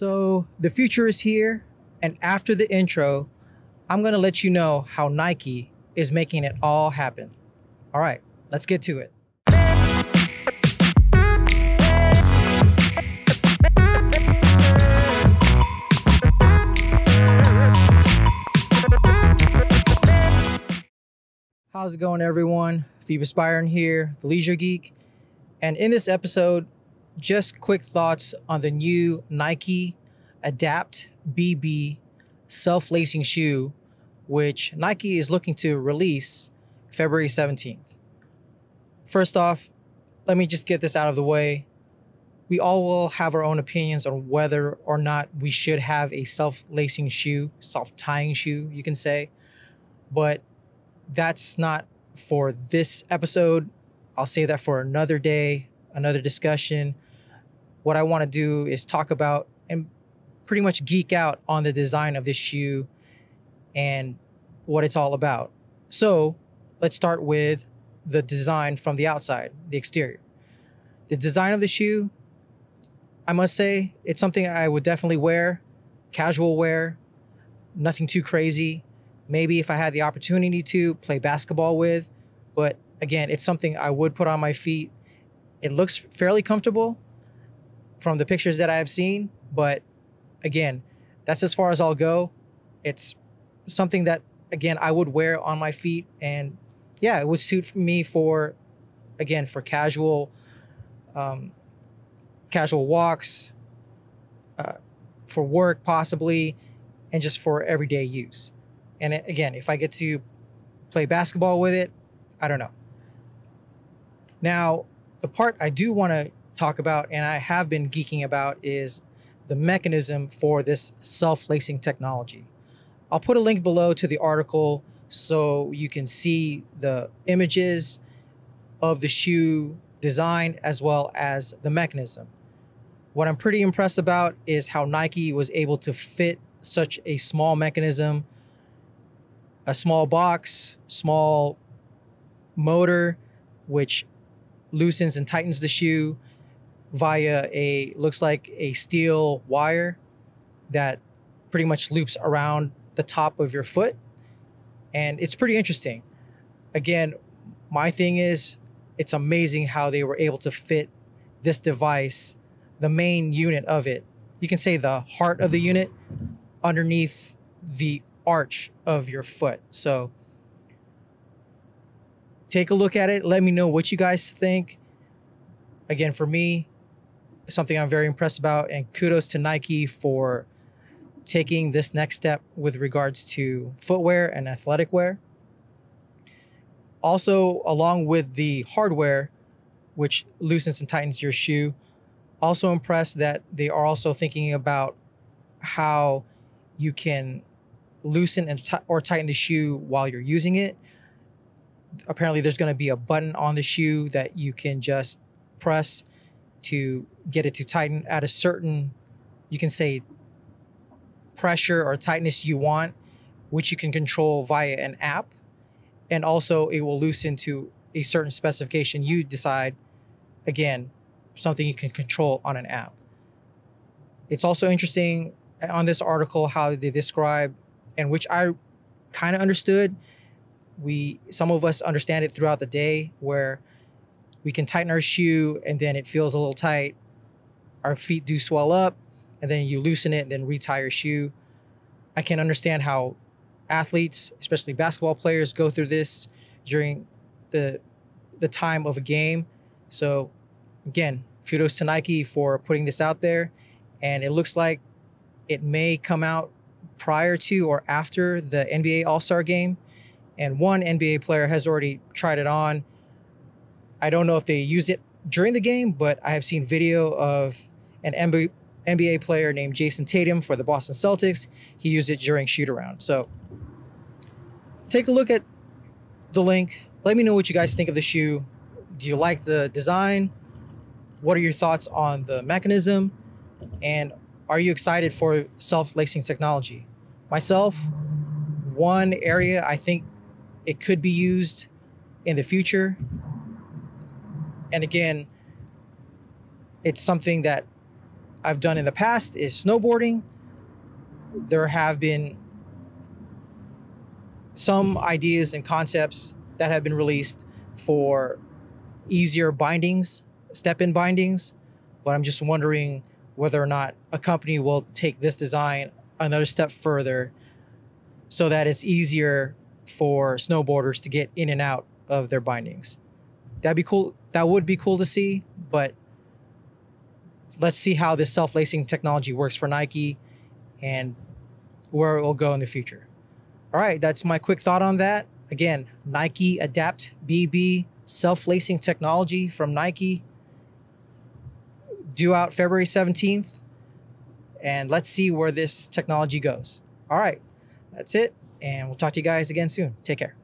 So the future is here, and after the intro, I'm gonna let you know how Nike is making it all happen. All right, let's get to it. How's it going, everyone? Phoebus Byron here, the Leisure Geek. And in this episode, just quick thoughts on the new Nike Adapt BB self lacing shoe, which Nike is looking to release February 17th. First off, let me just get this out of the way. We all will have our own opinions on whether or not we should have a self lacing shoe, self tying shoe, you can say. But that's not for this episode. I'll say that for another day, another discussion. What I want to do is talk about and pretty much geek out on the design of this shoe and what it's all about. So let's start with the design from the outside, the exterior. The design of the shoe, I must say, it's something I would definitely wear, casual wear, nothing too crazy maybe if I had the opportunity to play basketball with. But again, it's something I would put on my feet. It looks fairly comfortable from the pictures that I have seen, but again, that's as far as I'll go. It's something that again I would wear on my feet and yeah, it would suit me for again for casual um, casual walks, uh, for work possibly, and just for everyday use. And it, again, if I get to play basketball with it, I don't know. Now, the part I do want to talk about, and I have been geeking about, is the mechanism for this self lacing technology. I'll put a link below to the article so you can see the images of the shoe design as well as the mechanism. What I'm pretty impressed about is how Nike was able to fit such a small mechanism a small box, small motor, which loosens and tightens the shoe via a looks like a steel wire that pretty much loops around the top of your foot and it's pretty interesting again my thing is it's amazing how they were able to fit this device the main unit of it you can say the heart of the unit underneath the arch of your foot. So take a look at it. Let me know what you guys think. Again, for me, something I'm very impressed about, and kudos to Nike for taking this next step with regards to footwear and athletic wear. Also, along with the hardware, which loosens and tightens your shoe, also impressed that they are also thinking about how you can loosen and t- or tighten the shoe while you're using it. Apparently, there's going to be a button on the shoe that you can just press to get it to tighten at a certain, you can say, pressure or tightness you want, which you can control via an app. And also, it will loosen to a certain specification you decide. Again, something you can control on an app. It's also interesting uh, on this article how they describe and which I kind of understood. We some of us understand it throughout the day where we can tighten our shoe and then it feels a little tight. Our feet do swell up and then you loosen it and then retie your shoe. I can understand how athletes, especially basketball players, go through this during the the time of a game. So again, kudos to Nike for putting this out there. And it looks like it may come out prior to or after the NBA All Star game. And one NBA player has already tried it on. I don't know if they used it during the game, but I have seen video of an NBA player named Jayson Tatum for the Boston Celtics. He used it during shoot around. So take a look at the link. Let me know what you guys think of the shoe. Do you like the design? What are your thoughts on the mechanism? And are you excited for self lacing technology? myself, one area I think it could be used in the future. And again, it's something that I've done in the past is snowboarding. There have been some ideas and concepts that have been released for easier bindings, step in bindings, but I'm just wondering whether or not a company will take this design another step further so that it's easier for snowboarders to get in and out of their bindings. That'd be cool. That would be cool to see, but let's see how this self-lacing technology works for Nike and where it will go in the future. All right, that's my quick thought on that. Again, Nike Adapt BB self-lacing technology from Nike due out February 17th. And let's see where this technology goes. All right, that's it. And we'll talk to you guys again soon. Take care.